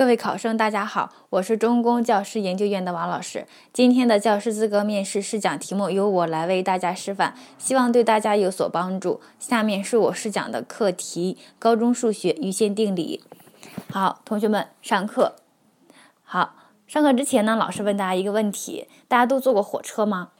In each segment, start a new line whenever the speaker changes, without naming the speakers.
各位考生，大家好，我是中公教师研究院的王老师。今天的教师资格面试试讲题目由我来为大家示范，希望对大家有所帮助。下面是我试讲的课题：高中数学余弦定理。好，同学们，上课。好，上课之前呢，老师问大家一个问题：大家都坐过火车吗？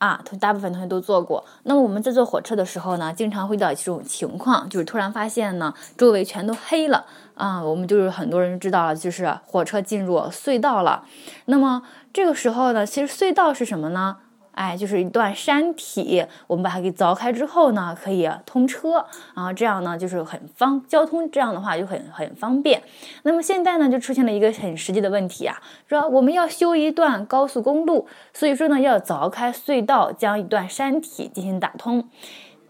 啊，同大部分同学都坐过。那么我们在坐火车的时候呢，经常会遇到这种情况，就是突然发现呢，周围全都黑了啊。我们就是很多人知道了，就是火车进入隧道了。那么这个时候呢，其实隧道是什么呢？哎，就是一段山体，我们把它给凿开之后呢，可以通车，啊这样呢就是很方交通，这样的话就很很方便。那么现在呢就出现了一个很实际的问题啊，说我们要修一段高速公路，所以说呢要凿开隧道，将一段山体进行打通。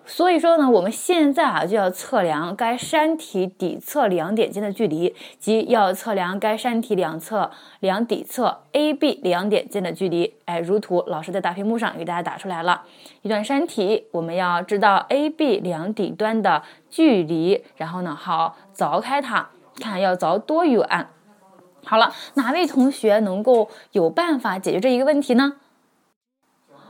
所以说呢，我们现在啊就要测量该山体底侧两点间的距离，即要测量该山体两侧两底侧 A、B 两点间的距离。哎，如图，老师在大屏幕上给大家打出来了一段山体，我们要知道 A、B 两底端的距离，然后呢，好凿开它，看要凿多远。好了，哪位同学能够有办法解决这一个问题呢？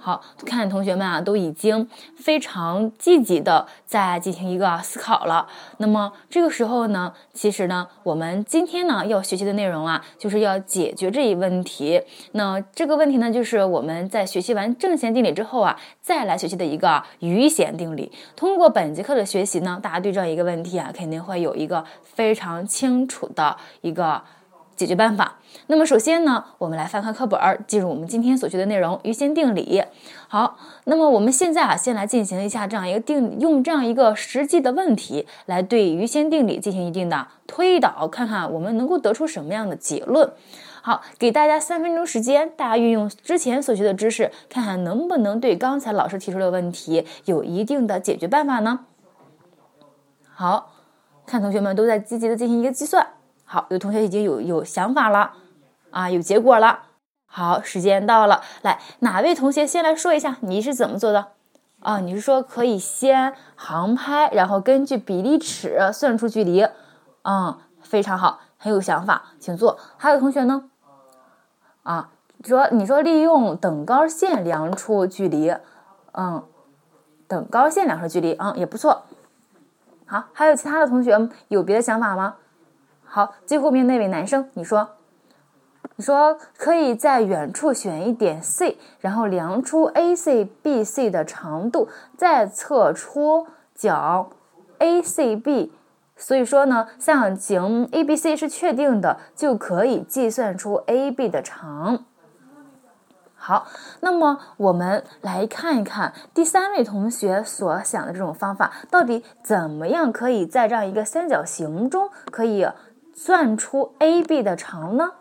好，看同学们啊，都已经非常积极的在进行一个思考了。那么这个时候呢，其实呢，我们今天呢要学习的内容啊，就是要解决这一问题。那这个问题呢，就是我们在学习完正弦定理之后啊，再来学习的一个余弦定理。通过本节课的学习呢，大家对这样一个问题啊，肯定会有一个非常清楚的一个。解决办法。那么首先呢，我们来翻开课本儿，进入我们今天所学的内容——余弦定理。好，那么我们现在啊，先来进行一下这样一个定，用这样一个实际的问题来对余弦定理进行一定的推导，看看我们能够得出什么样的结论。好，给大家三分钟时间，大家运用之前所学的知识，看看能不能对刚才老师提出的问题有一定的解决办法呢？好，看同学们都在积极的进行一个计算。好，有同学已经有有想法了，啊，有结果了。好，时间到了，来，哪位同学先来说一下你是怎么做的？啊，你是说可以先航拍，然后根据比例尺算出距离？嗯，非常好，很有想法，请坐。还有同学呢？啊，说你说利用等高线量出距离，嗯，等高线量出距离，嗯，也不错。好，还有其他的同学有别的想法吗？好，最后面那位男生，你说，你说可以在远处选一点 C，然后量出 AC、BC 的长度，再测出角 ACB。所以说呢，像形 ABC 是确定的，就可以计算出 AB 的长。好，那么我们来看一看第三位同学所想的这种方法，到底怎么样可以在这样一个三角形中可以。算出 AB 的长呢？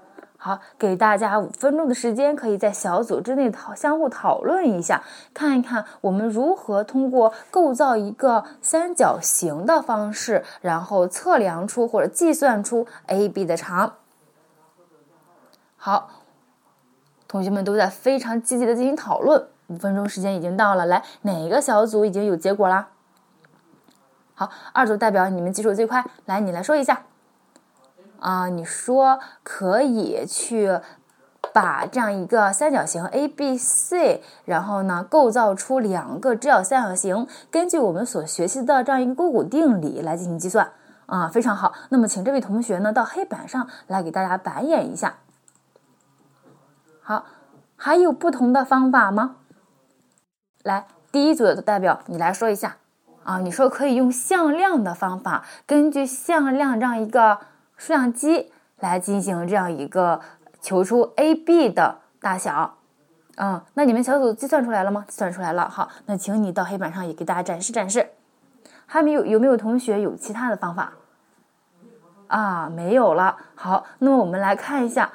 好，给大家五分钟的时间，可以在小组之内讨相互讨论一下，看一看我们如何通过构造一个三角形的方式，然后测量出或者计算出 AB 的长。好，同学们都在非常积极的进行讨论，五分钟时间已经到了，来，哪个小组已经有结果啦？好，二组代表你们技术最快，来，你来说一下。啊，你说可以去把这样一个三角形 A B C，然后呢构造出两个直角三角形，根据我们所学习的这样一个勾股定理来进行计算啊，非常好。那么请这位同学呢到黑板上来给大家白演一下。好，还有不同的方法吗？来，第一组的代表你来说一下啊，你说可以用向量的方法，根据向量这样一个。数量积来进行这样一个求出 AB 的大小，嗯，那你们小组计算出来了吗？计算出来了，好，那请你到黑板上也给大家展示展示。还没有有没有同学有其他的方法？啊，没有了。好，那么我们来看一下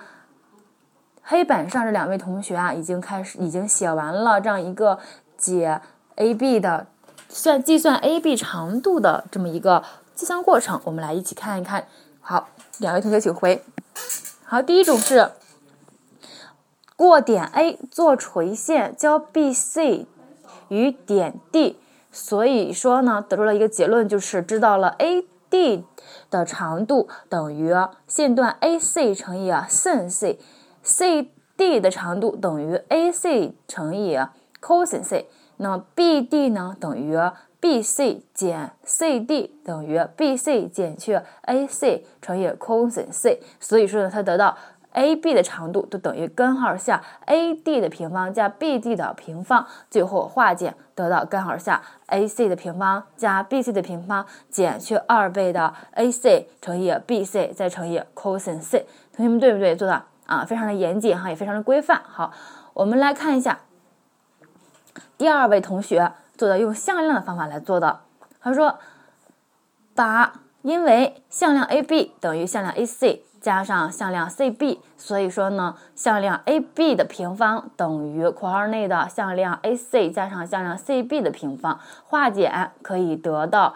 黑板上这两位同学啊，已经开始已经写完了这样一个解 AB 的算计算 AB 长度的这么一个计算过程，我们来一起看一看。好。两位同学请回。好，第一种是过点 A 做垂线交 BC 与点 D，所以说呢，得出了一个结论，就是知道了 AD D 的长度等于线段 AC 乘以 sin C，CD 的长度等于 AC 乘以 cos C，那 BD 呢等于 BC 减 CD 等于 BC 减去 AC 乘以 cos C，所以说呢，它得到。AB 的长度都等于根号下 AD 的平方加 BD 的平方，最后化简得到根号下 AC 的平方加 BC 的平方减去二倍的 AC 乘以 BC 再乘以 cos C。同学们对不对？做的啊，非常的严谨哈，也非常的规范。好，我们来看一下第二位同学做的用向量的方法来做的。他说，把因为向量 AB 等于向量 AC。加上向量 CB，所以说呢，向量 AB 的平方等于括号内的向量 AC 加上向量 CB 的平方，化简可以得到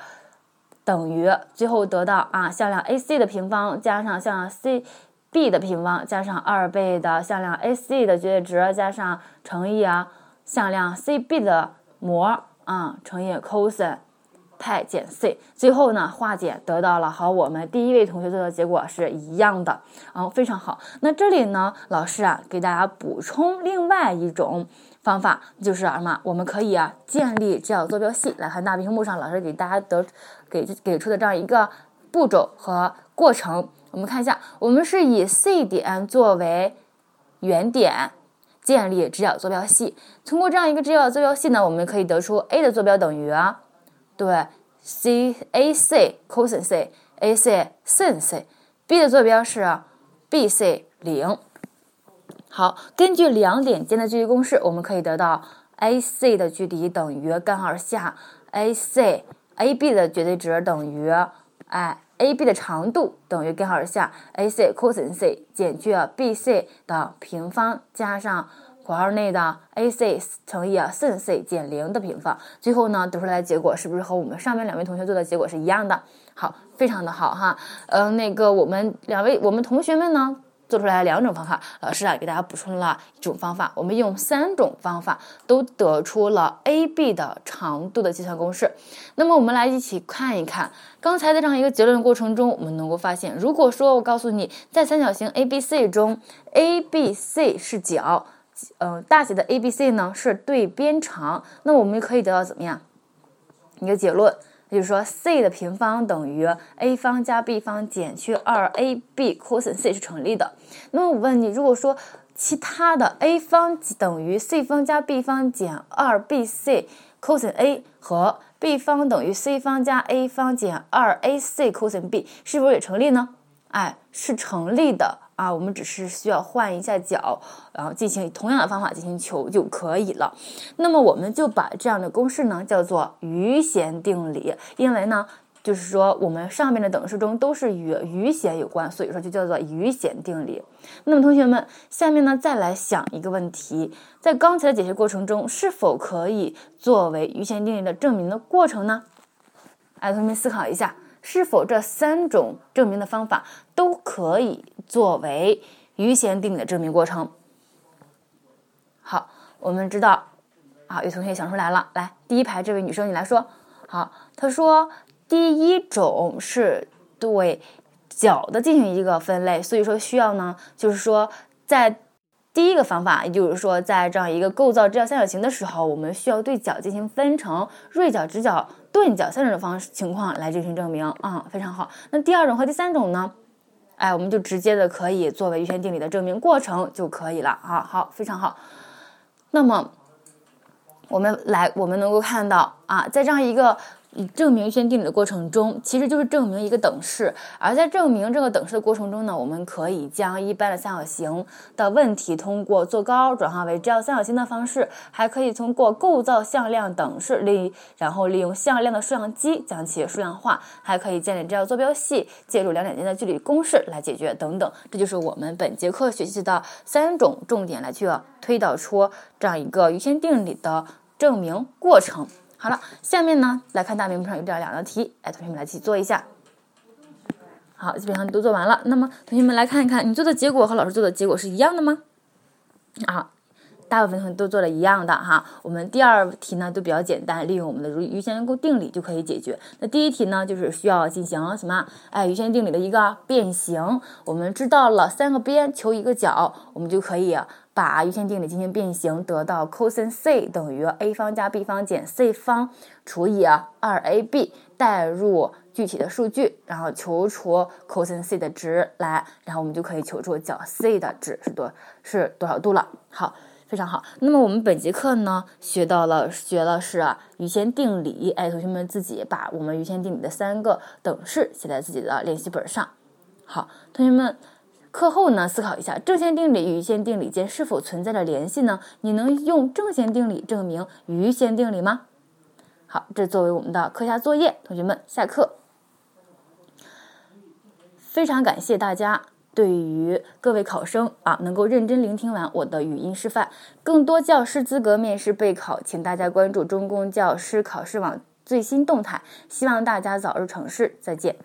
等于最后得到啊向量 AC 的平方加上向量 CB 的平方加上二倍的向量 AC 的绝对值加上乘以啊向量 CB 的模啊乘以 cos。派减 c，最后呢化简得到了和我们第一位同学做的结果是一样的，嗯，非常好。那这里呢，老师啊给大家补充另外一种方法，就是什么？我们可以啊建立这样坐标系。来看大屏幕上，老师给大家得给给出的这样一个步骤和过程。我们看一下，我们是以 C 点作为原点建立直角坐标系。通过这样一个直角坐标系呢，我们可以得出 A 的坐标等于。对，c a c cos c a c sin c，b 的坐标是 b c 零。好，根据两点间的距离公式，我们可以得到 a c 的距离等于根号下 a c a b 的绝对值等于哎 a b 的长度等于根号下 a c cos c 减去 b c 的平方加上。括号内的 AC 乘以 sin C 减零的平方，最后呢得出来的结果是不是和我们上面两位同学做的结果是一样的？好，非常的好哈。嗯，那个我们两位我们同学们呢做出来两种方法，老师啊给大家补充了一种方法，我们用三种方法都得出了 AB 的长度的计算公式。那么我们来一起看一看刚才的这样一个结论过程中，我们能够发现，如果说我告诉你在三角形 ABC 中，ABC 是角。嗯，大写的 A B C 呢是对边长，那我们可以得到怎么样一个结论？也就是说，C 的平方等于 A 方加 B 方减去二 A B cos C 是成立的。那么我问你，如果说其他的 A 方等于 C 方加 B 方减二 B C cos A 和 B 方等于 C 方加 A 方减二 A C cos B 是否也成立呢？哎，是成立的。啊，我们只是需要换一下角，然后进行同样的方法进行求就可以了。那么我们就把这样的公式呢叫做余弦定理，因为呢就是说我们上面的等式中都是与余弦有关，所以说就叫做余弦定理。那么同学们，下面呢再来想一个问题，在刚才的解释过程中，是否可以作为余弦定理的证明的过程呢？哎，同学们思考一下。是否这三种证明的方法都可以作为余弦定理的证明过程？好，我们知道，啊，有同学想出来了，来，第一排这位女生你来说，好，她说第一种是对角的进行一个分类，所以说需要呢，就是说在。第一个方法，也就是说，在这样一个构造直角三角形的时候，我们需要对角进行分成锐角、直角、钝角三种方式情况来进行证明啊，非常好。那第二种和第三种呢？哎，我们就直接的可以作为余弦定理的证明过程就可以了啊，好，非常好。那么我们来，我们能够看到啊，在这样一个。证明余弦定理的过程中，其实就是证明一个等式。而在证明这个等式的过程中呢，我们可以将一般的三角形的问题通过做高转化为直角三角形的方式，还可以通过构造向量等式，利然后利用向量的数量积将其数量化，还可以建立直角坐标系，借助两点间的距离公式来解决等等。这就是我们本节课学习的三种重点，来去推导出这样一个余弦定理的证明过程。好了，下面呢来看大屏幕上有这样两道题，哎，同学们来一起做一下。好，基本上都做完了。那么同学们来看一看，你做的结果和老师做的结果是一样的吗？啊，大部分同学都做了一样的哈。我们第二题呢都比较简单，利用我们的余余弦定定理就可以解决。那第一题呢就是需要进行什么？哎，余弦定理的一个变形。我们知道了三个边求一个角，我们就可以把余弦定理进行变形，得到 cos c 等于 a 方加 b 方减 c 方除以二 ab，代入。具体的数据，然后求出 cos c 的值来，然后我们就可以求出角 c 的值是多是多少度了。好，非常好。那么我们本节课呢学到了学了是余弦定理，哎，同学们自己把我们余弦定理的三个等式写在自己的练习本上。好，同学们课后呢思考一下正弦定理与余弦定理间是否存在着联系呢？你能用正弦定理证明余弦定理吗？好，这作为我们的课下作业，同学们下课。非常感谢大家对于各位考生啊，能够认真聆听完我的语音示范。更多教师资格面试备考，请大家关注中公教师考试网最新动态。希望大家早日成事，再见。